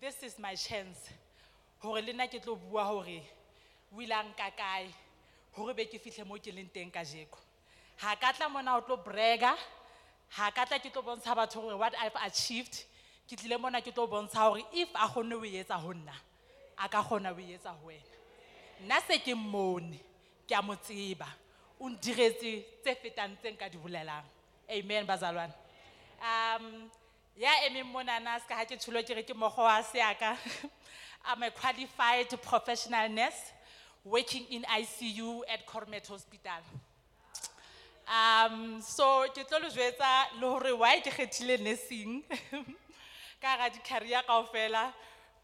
this is my chance. Hore le nna ke tlo bua hore o nka kae hore be ke fihle mo ke leng teng kajeko. Ha ka tla mona o tlo brega ha ka tla ke tlo bontsha batho hore what i've achieved. Ke tlile mona ke tlo bontsha hore if a kgonne e etsa ho nna a ka kgona e etsa ho wena. Nna se ke mmone ke a mo o ndiretse tse fetang tse nka di bolelang. Amen bazalwane. Um ya emeng monana ska ha ke tsholo ke ke mokgo wa seaka. I'm a qualified professional nurse working in icu at cormet hospital. Um so ke tlo le jwetsa le hore why ke kgethile nursing? Ka gara di-career kaofela.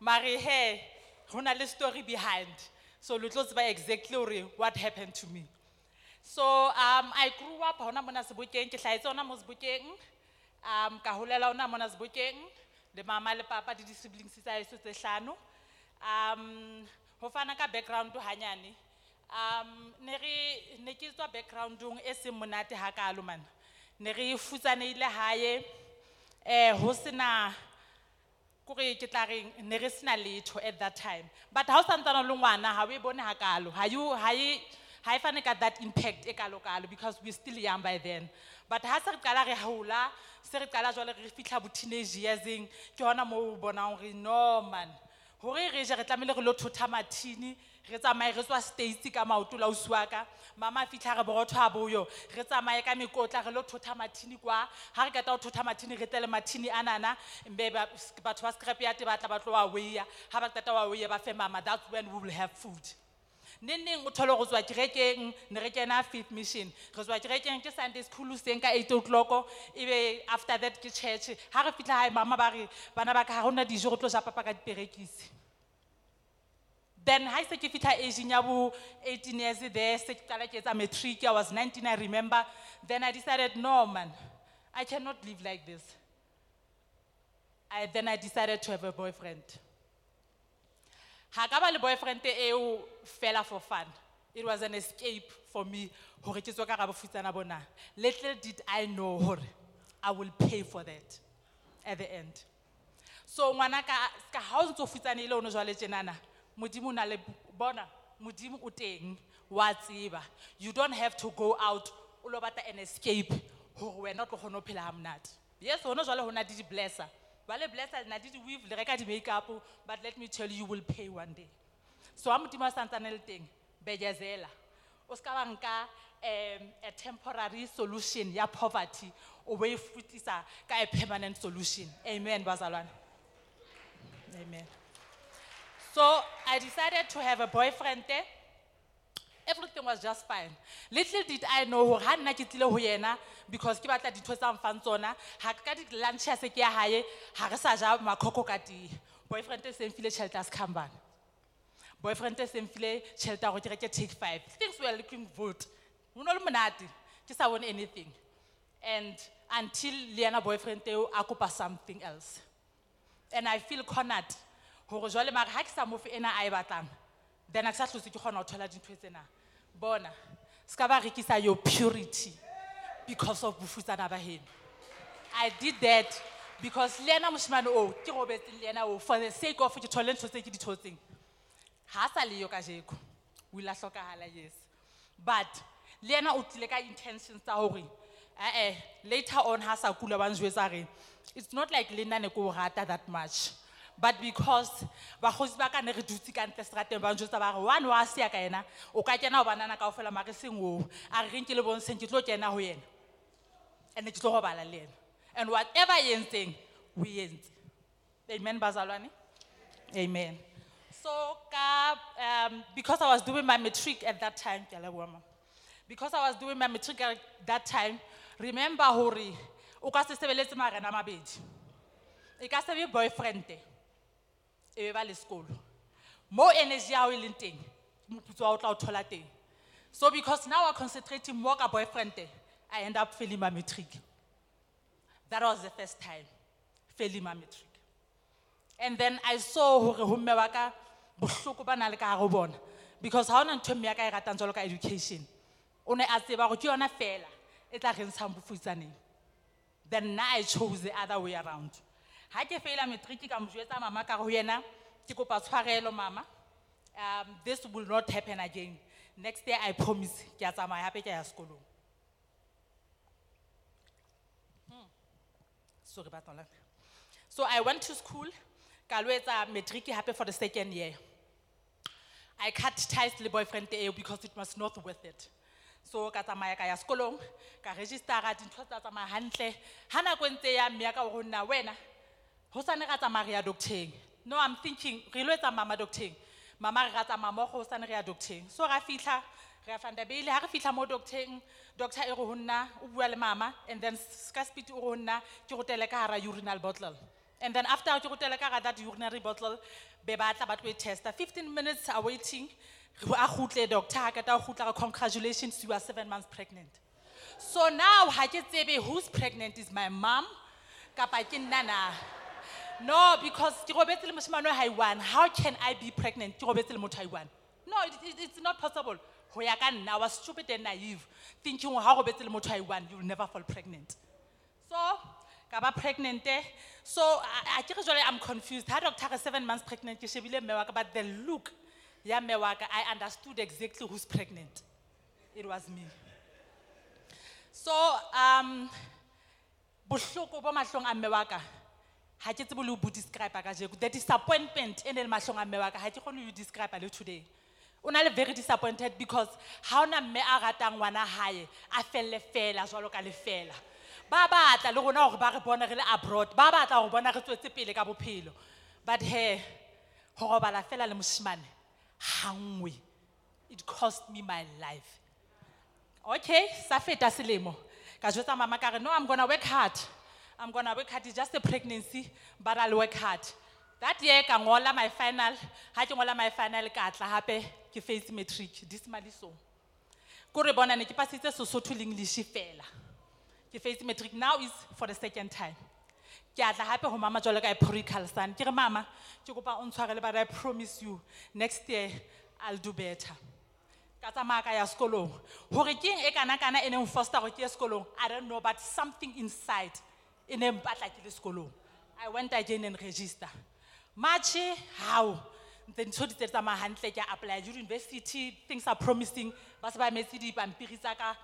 Mare he ho na le story behind. So le tlo tseba exactly what happened to me. So um i grew up hona mona sebokeng. Ke hlahetse hona mo sebokeng um ka holela hona mona sebokeng le mama le papa di-siblings tsa heso tse hlano. Um ho fana ka background hanyane. Um ne re ne ke tswa backgroundong e seng monate hakalo man ne re futsaneile hae eh ho sena kore ke tla reng ne re sena letho at that time. But ha o santsana le ngwana ha o e bone hakalo. Ha you ha e ha e ka that impact e kalo kalo because we're still young by then. But ha se re qala re hola se re qala jwale re fihla bo teenage yearseng ke hona moo o bonang hore no man. Hore re je re tlamehile re lo thotha mathini re tsamaye re tswa states ka maoto la ausi wa ka. Mama a fitlha re borotho a boyo re tsamaye ka mekotla re lo thotha mathini kwa. Ha re keta ho thotha mathini re tlele mathini anana mbe ba- batho ba scrap yate ba tla ba tlo wa weya. Ha ba qeta wa weya ba fe mama that's when we will have food neng o thole go tswa kerekeng ne re kena fifth mission. Re tswa kerekeng ke sunday school seng ka eight o'clock ebe after that ke church. Ha re fitlha hae mama ba re bana ba ka ha gona dijo go tlo papa ka diperekisi. Then ha se ke fitlha aging ya bo 18 years there se ke qala ke etsa matric i was 19 i remember. Then i decided no man i cannot live like this. I, then i decided to have a boyfriend ha ka ba le boyfriend eo fela for fun. It was an escape for me hore ke tswe ka ga bofutsana bona. Little did i know hore i will pay for that at the end. So ngwana ka ka ha o ntse o futsanehile o no jwale tjenana modimo o na le bona modimo o teng wa tseba. You don't have to go out o lo batla an escape hore wena o tlo kgona ho phela ha monate. Yes hona jwale ho na di di-blesser na di di-weave le reka di-makeup but let me tell you you will pay one day. So ha modimo a santsane le teng begezela o ska ba nka um, a temporary solution ya poverty e futisa ka a permanent solution. Amen bazalwane. Amen. So i decided to have a boyfriend there everything was just fine. Little did i know ha nna ke tlile ho yena because ke batla ditho tsa mfang tsona. Ha ka di-lunch ya se ke ya hae ha re sa ja makhoko ka tee. Boyfriend e seng file tšhelete a sekambana boyfriend e seng file tšhelete ya gore take five. Things were looking good. Ho no le monate ke sa bone anything. And until le yena boyfriend eo a kopa something else. And i feel cornered. Gore jwale mare ha ke sa mofe ena a e batlang then a ke sa hlotse ke kgona ho thola dintho tsena bona se ka ba rekisa your purity because of bofutsana ba heno. I did that because le ena moshemane oo ke robetseng le ena oo. For the sake of ke thole ntho tse ke di thotseng. Ha a sa leyo ka jeko o ile a hlokahala yes. But le yena o tlile ka intentions tsa hore eh later on ha sa kula ba njwetsa re it's not like le nna ne ko o rata that much but because bakgosi ba ka ne re dutse ka ntle serateng ba njwetsa ba re one wa seya ka yena o ka kena ho banana kao fela mare seng oo. A re reng ke le bontsheng ke tlo kena ho yena. And ke tlo robala le yena. And whatever e entseng o entse. Amen bazalwane? Amen. So ka um, because i was doing my matric at that time ke a leboha mama. because i was doing my matric at that time remember hore o ka se sebeletse marena mabedi. E ka se be boyfriend e be ba le sekolo. Mo energy ya hao e leng teng moputso wa o tla o thola teng. So because now i'm concentrating more ka boyfriend i end up failing my matric. That was the first time failing my matric. And then i saw hore ho mme wa ka bohloko ba na le ka hare bona. Because ha ona ntho mme ya ka e ratang jwalo ka education o ne a tseba gore ke yona fela e tla re ntshang then nna i chose the other way around ha ke feila matric ka mo jwetsa mama ka ho yena ke kopa tshwarelo mama um this will not happen again next year i promise ke a tsamaya hape ke ya sekolong Hmm. sorry batnola so i went to school ka lo matric for the second year I cut ties le boyfriend because it was not worth it. So ka tsamaya ka ya sekolong, ka registera dintho tsa tsamaya hantle. Ha nako ntse ya mme ya ka o nna wena. Ho sane ra tsamaya re ya docteng. No, I'm thinking re lo etsa mama docteng. Mama re ra tsamaya mo go sane re ya docteng. So ra fihla re ya fanda beile ha re fihla mo docteng. Doctor e re ho nna o bua le mama and then ska speed o re ho nna ke go tele ka hara urinal bottle. And then after ke go tele ka hara that urinary bottle be ba tla ba tlo e testa 15 minutes are waiting a kgutle doctor ha kata go kgutla re congratulations you are 7 months pregnant so now ha ke tsebe who's pregnant is my mom kapa ke nna na no because ke robetse le moshemane ha i one how can i be pregnant? Le motho ha i one no it, it, it's not possible. Ho ya I was stupid and naive. Thinking ha robetse le motho ha i you will never fall pregnant. So ka ba pregnant so I re jwale i'm confused. Ha doctor re 7 months pregnant ke shebile mme wa ka but the look ya mme wa ka i understood exactly who's pregnant. It was me. So um bohloko bo mahlong a mme wa ha ke tsebe le ho bo describe the disappointment e ne le mahlong a mme wa ka ha ke kgone describe le today. O na le very disappointed because ha ona mme a ratang ngwana hae a felle fela jwalo ka lefela. Ba batla le rona hore ba re bone re le abroad ba batla hore bona re tswetse pele ka bophelo. But he ho robala fela le it cost me my life. Okay sa feta selemo. Ka jwetsa mama ka re no i'm gonna work hard i'm gonna work hard. It's just a pregnancy but i'll work hard. That year ka ngola my final ha ke ngola my final ka tla hape ke face matric dismally so. Ko re bona ne ke pasitse sesotho le english fela. Ke face matric. Now is for the second time. Ke a tla hape ho mama jwalo ka e son ke re mama ke kopa o ntshwarele but i promise you next year i'll do better. Ka tsamaya ka ya sekolong. Hore ke eng e kana-kana e neng foster gore ke ye sekolong? I don't know but something inside e ne mpatla ke le sekolong. I went again and register. Marche how ntse ntho di tse tsamaya hantle ke apply university things are promising. Ba se ba metse dipampiri tsa ka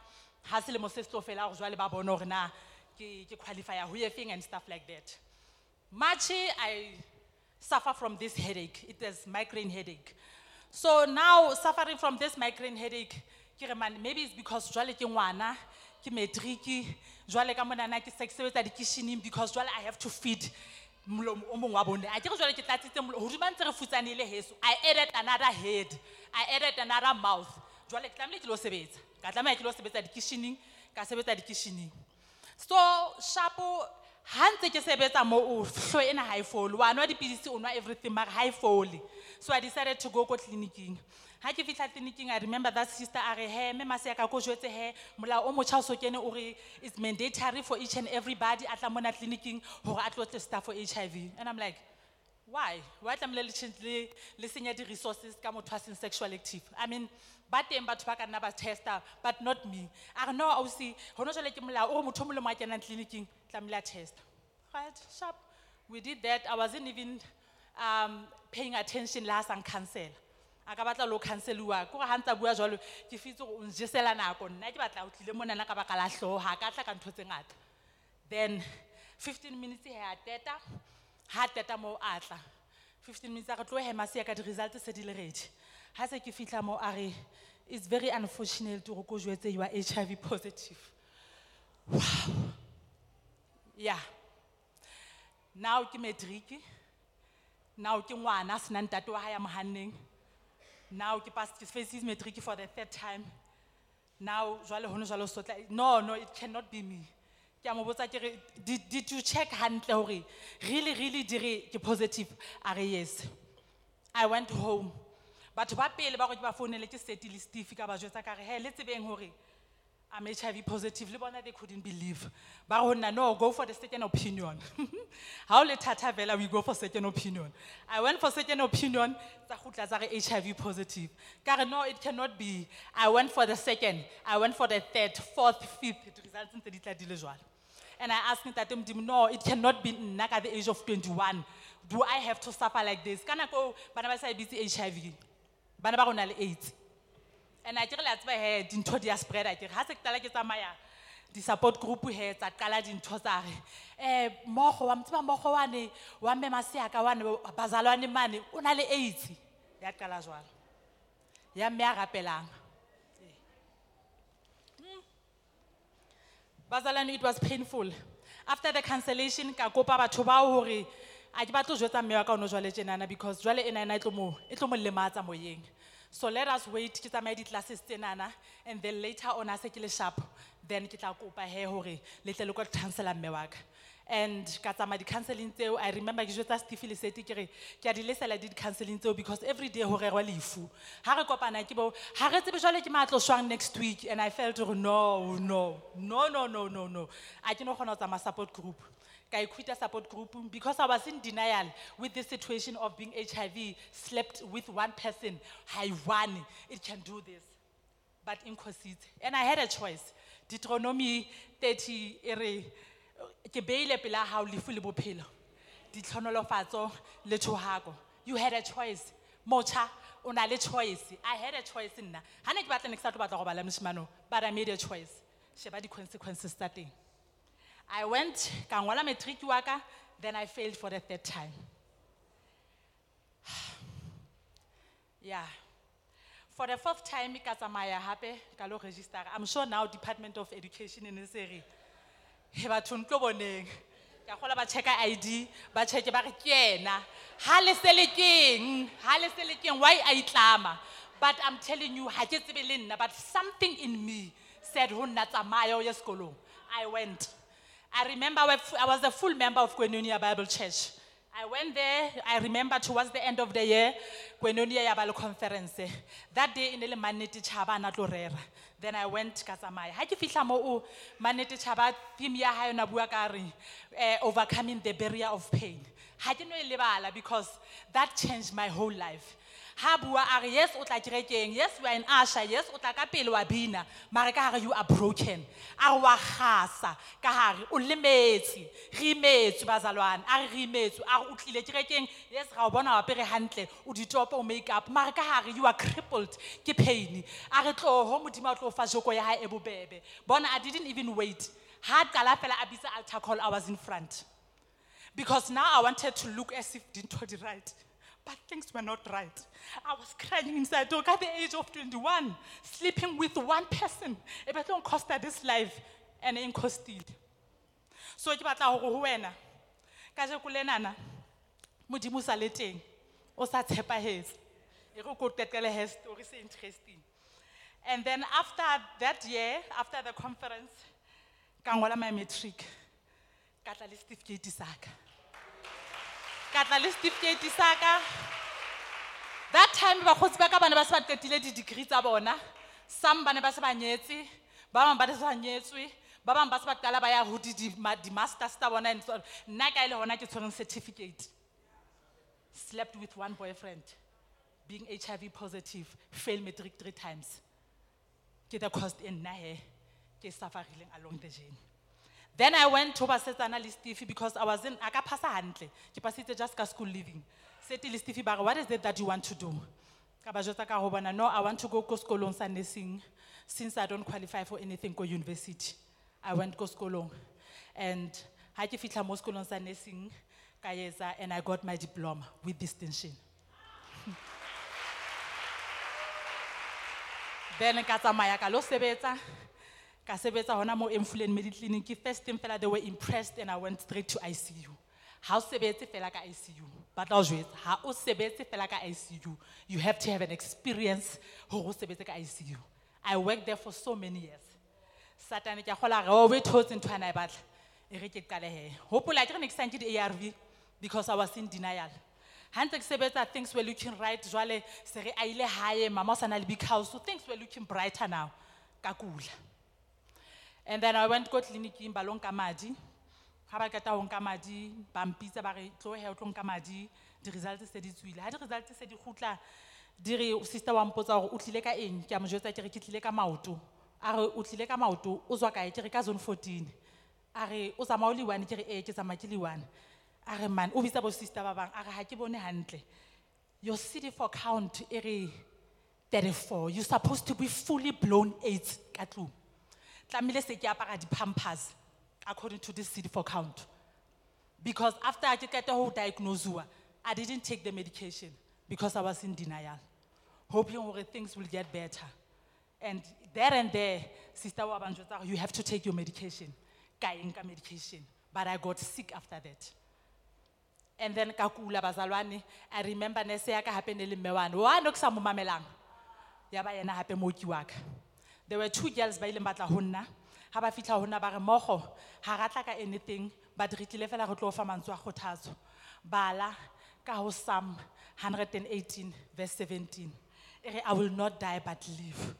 ha selemo se se tlo fela gore jwale ba bone gore na ke qualifya ho efeng and stuff like that. Marche i suffer from this headache. It is migraine headache. So now suffering from this migraine headache ke re man maybe it's because jwale ke ngwana ke matric jwale ka monana ke se ke sebetsa because jwale i have to feed molomo o mongwe wa bone. A ke re jwale ke tlatsitse ntse re heso. I added another head. I added another mouth. Jwale ke tlamehile ke lo sebetsa. Ka tlameha ke lo sebetsa di-kitcheneng ka sebetsa so shapo ha ntse ke sebetsa fole. Wa nwa dipidisi o nwa everything fole. So i decided to go ko tleliniking ha ke fihla tleliniking i remember that sister a re he mme mase ya ka ko jwetse he molao o motjha o so kene o re it's mandatory for each and everybody a tla mona tleliniking hore a tlo testa for hiv and i'm like why? Why tlamehile le change- le le senya di-resources ka motho a seng sexual active. I mean ba teng batho ba ka nna ba testa but not me. A re no ausi gona jale ke molao o re motho o mo le mo a kenang tleliniking tlamehile a testa right sharp. We did that. I wasn't even um, paying attention le ha sang cancela a ka batla lo canceliwa kore ga ntsa bua jalo ke fitse gore o njesela nako. Nna ke batla o tlile monana ka baka la ga ka tla ka ntho tse ngata. Then 15 minutes he a teta ha teta mo a tla. 15 minutes a re tlo hema se ya ka di-results se di le ready. Ha se ke fitlha mo a re it's very unfortunate gore ko jwetse you are h i v positive. Wow. Yeah now ke matric now ke ngwana a senang tate wa hae a mohanneng now ke ke faces matric for the third time. Now jwale hono jwale so tla no no it cannot be me. Ke a mo botsa ke re did, you check hantle hore really really di ke positive? A yes. I went home. Batho ba pele ba gore ke ba founele ke setile steve ka ba jwetsa ka re he le tsebeng hore I'm HIV positive. Le bona they couldn't believe. Ba re ho nna, no, go for the second opinion. How le thata vela we go for second opinion. I went for second opinion. Tsa kgutla HIV positive. Ka re no, it cannot be. I went for the second. I went for the third, fourth, fifth. The results di tla di. And I asked Ntate Modimo, no, it cannot be nna at the age of 21. Do I have to suffer like this? Bana ba sa e bitse HIV. Bana ba rona le AIDS. And I tell you, he dintho di a spread I ha se ke tala ke tsamaya di support group he tsa qala dintho tsa eh mogo wa mtsiba mogo wane wa mme maseaka wane bazalwane mane o na le AIDS? Ya qala jwalo. Ya a rapelang bazalwane it was painful. After the cancellation ka kopa batho bao hore a ke batle ho jwetsa mme wa ka ono jwale tjenana because jwale ena ena e tlo mo e tlo mo lematsa moyeng so let us wait ke tsamaye di-classes tsenana and then later on a se sharp then ke tla he hore le tle le ka. And ka tsamaya di-counselling tseo i remember ke jwetsa stephe lesete ke re ke a di tseo because every day ho rerwa lefu. Ha re kopana ke bo ha re matlo shwang next week and i felt hore no no no no no no no. A ke no kgona ho tsamaya support group ka ikhwita support group because I was in denial with the situation of being HIV, slept with one person, I won, it can do this. But in Kosit, and I had a choice. Deuteronomy 30, ere, ke beile pela hao lefu le bophelo. Ditlhonolofatso le thohako. You had a choice. Mocha, o le choice. I had a choice nna. Ha ne ke batla ne ke sa tlo batla go bala but I made a choice. Sheba di consequences tsa teng. I went, ka ngola matric wa ka, then I failed for the third time. yeah. For the fourth time, ka tsamaya hape, ka lo register. I'm sure now Department of Education in this area. He batho ntlo boneng. Ka gola ba check ID, ba check ba re ke yena. Ha le se le keng? Ha le se le keng? Why a itlama? But I'm telling you, ha ke tsebe but something in me said ho nna tsamaya o. I went. I remember I was a full member of Koinonia Bible Church. I went there, I remember towards the end of the year, Koinonia ya ba le conference. That day in le manete chaba na tlo rera. Then I went ka tsamaya. Ha ke fihla mo o manete chaba theme ya hae na bua ka eh, overcoming the barrier of pain. Ha ke no because that changed my whole life. Ha bua a re yes o tla kerekeng. Yes you are in usher. Yes o tla ka pele wa bina. Mare ka hare you are broken. A re wa gasa ka hare o lemetse. Re imetswe bazalwane. A re re imetswe a re o tlile kerekeng. Yes ra o bona o apere hantle. O ditopo o make up. Mare ka hare you are crippled. Ke pain. A re tloho modimo a tlo o fa joko ya hae e bobebe. Bona i didn't even wait. Ha qala fela a bitsa altar call i was in front. Because now I wanted to look as if dintho di right. But things were not right. I was crying inside dog at the age of 21, sleeping with one person. It better don't cost her this life and in costed. So ke batla ho wena ka je kulenana modimo sa le teng o sa tshepahetse e re ko qetele he story se interesting and then after that year after the conference ka ngola my matric ka tla le certificate sa certificate that time bakgotsi ba ka bane ba se ba qetile di-degree tsa bona. Some ba ne ba se ba nyetse ba bangwe ba ne se ba nyetswe ba bangwe ba se ba qala ba ya ho di- di- ma- di-masters tsa bona and so on. nna ka le gona ke tshwereng certificate. Slept with one boyfriend being hiv positive fail matric three times. Ke the cost e nna he ke e sufferileng along the journey then I went to basetsana le Stevie because I was in a ka phasa hantle. Ke pasitse just ka school living. Sete le Stevie what is it that you want to do? Ka ba jwetsa ka ho no, I want to go ko sekolong sa nursing since I don't qualify for anything ko university. I went ko sekolong. And ke fihla mo sekolong sa nursing ka etsa and I got my diploma with distinction. then ka tsamaya ka lo sebetsa ka sebetsa hona mo emfuleni mediclinic first thing fela they were impressed and i went straight to icu ha o sebetse fela ka icu ba tla o jwetsa. Ha o sebetse fela ka icu you have to have an experience hore o sebetse ka icu i worked there for so many years. Satane ke a kgola re o e thotse ntho ana e batla e re ke qale he hopola ke re ne ke sanke di-arv because i was in denial. Ha ke sebetsa things were looking right. Jwale se re a ile hae mama o sa le big house so things were looking brighter now. Ka kula and then i went ko tleliniking ba lo nka madi. Ga ba keta go nka madi ba mpitsa ba re tlo he o tlo nka madi. Di-results se di tswile. Ga di-results se di gutla di re sister wa mpotsa gore o tlile ka eng? Ke a mo jwetsa ke re ke tlile ka maoto. A ka zone fourteen. A re o tsamaya o le one? Ke re ee ke one. A man o bitsa sister ba bang. A re hantle. Your CD4 count e re 34 you're supposed to be fully blown eight ka tlamehile se ke apara di-pampers according to this CD4 count. Because after I ke qeta ho diagnosua i didn't take the medication because i was in denial. Hoping things will get better. And there and there sister you have to take your medication. Ka e nka medication? But i got sick after that. And then ka kula bazalwane i remember nese ya ka hape ne le mme wane wa no ke sa mo mamelang. Ya ba yena hape mooki wa ka there were two girls ba ileng batla ho nna. Ha ba fihla ho nna ba re mogo ha ra ka anything. But re tlile fela re tlo fa mantswe a kgothatso. Bala ka ho psalm 118 verse 17 e re i will not die but live.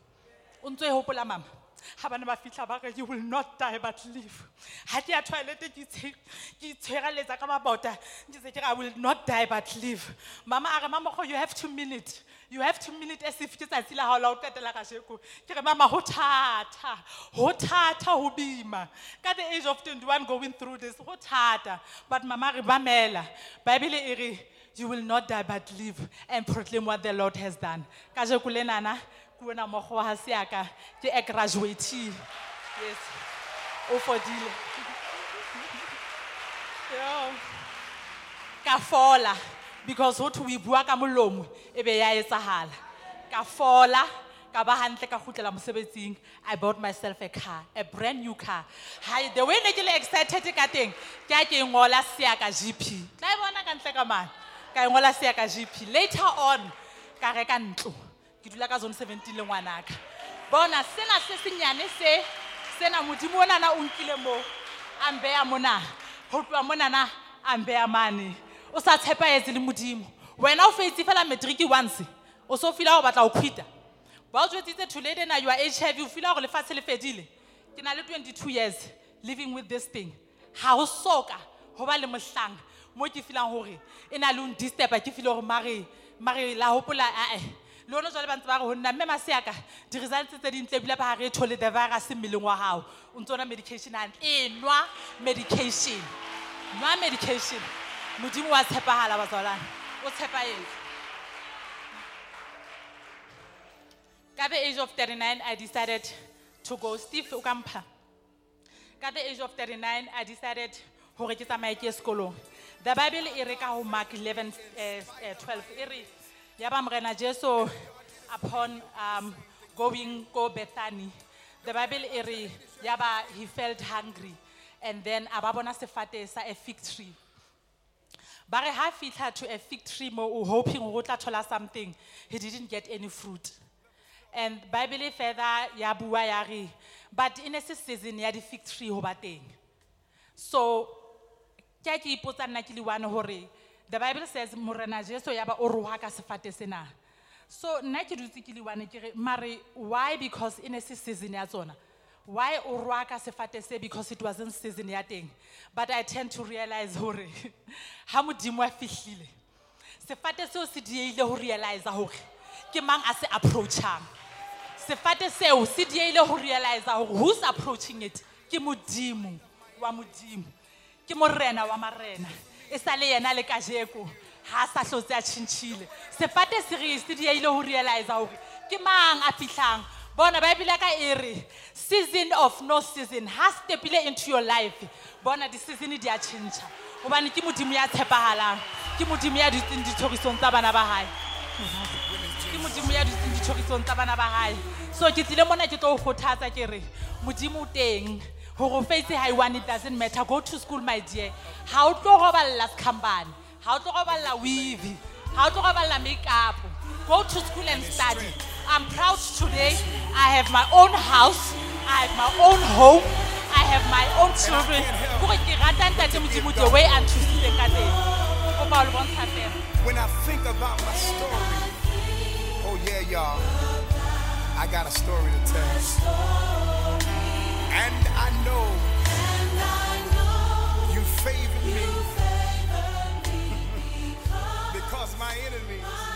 O ntso e hopola mama ha bana ba fihla ba re you will not die but live. Ha ke ya toilete ke itshwereletsa ka mabota. Ke se ke re i will not die but live. Mama a re Mammokgo oh, you have to mean it you have to mean it as if ke tsatsi la hao la ho qetela kasheko ke re mama ho thata ho thata ho bima ka the age of 21 going through this ho thata. But mama re mamela bible e re you will not die but live and proclaim what the lord has done. Kajeko lenana ke mokgo wa seaka ke a graduatee yes. O fodile. Ka fola because ho thwe bua ka molomo e ya etsahala. Ka fola ka ba hantle ka kgutlela mosebetsing i bought myself a car a brand new car. Hai, the way ne ke le excited ka teng ke a ke ngola seaka gp tla e bona ka ntle ka mane. Ka ngola seaka gp later on ka reka ntlo ke dula ka zone 17 le ngwanaka. Bona sena se senyane se sena modimo onana o nkile a mbeya mona. Ho tloha monana a mbeya mane. O sa le modimo. Wena o fela matriki once o so fila go batla quita. Ba o i v o fila gore lefatshe le fedile? Ke na le 22 years living with this thing. Ga go soka go ba le mo ke filang gore e na le o ke file gore mare la hopola ae le jwale ba ntse ba re go nna mme maseaka di-results tse dintle ebile ba e thole the virus mmeleng wa gago o ntse ona medication e nwa medication nwa medication modimo wa tshepagala o At the age of 39, I decided to go. Steve Ukampa. At the age of 39, I decided hore ke tsamaye ke sekolong. The Bible e re ka ho Mark 11, eh, eh, 12. E re, ya ba Jesu upon um, going go Bethany. The Bible e re, ya ba he felt hungry. And then a ba sefate sa a fig tree. Ba re ha fihla to a fig tree mo hoping hore o tla thola something, he didn't get any fruit. And Bible further ya bua ya re, but in a season ya di fig tree ho ba teng. So ke ke ipotsa nna ke le one hore the Bible says morena Jesu ya ba o roha ka sefate sena. So nna ke dutse ke le one ke re mare why because in a season ya tsona. Why o roha ka sefate se because it wasn't season ya teng. But I tend to realize hore ha modimo a fihlile sefate seo se dieile ho realize hore ke mang a se approachang sefate seo se dieile ho realize hore who's approaching it ke modimo wa modimo ke morena wa marena e sa le yena le kajeko ha sa hlotse a tjhentjhile. Sefate se re se dieile ho realize hore ke mang a fihlang? Bona baebile ka e re season of no season ha stepile into your life bona di-season di a tjhentjha. Gobane ke modimo ya tshepahalang ke modimo ya dutseng dithorisong tsa bana ba hae. Ke modimo ya dutseng dithorisong tsa bana ba hae. So ke tlile mona ke tlo o kgothatsa ke re modimo teng gore o face ha one it doesn't matter. Go to school my dear. Ha o tlo roballa sekhambane ha o tlo roballa weave ha o tlo roballa makeup. Go to school and study. I'm proud today. I have my own house. I have my own home. I have my own children. The way When I think about my story, oh yeah, y'all, I got a story to tell. And know, and I know you favor me, you me because, because my enemies. My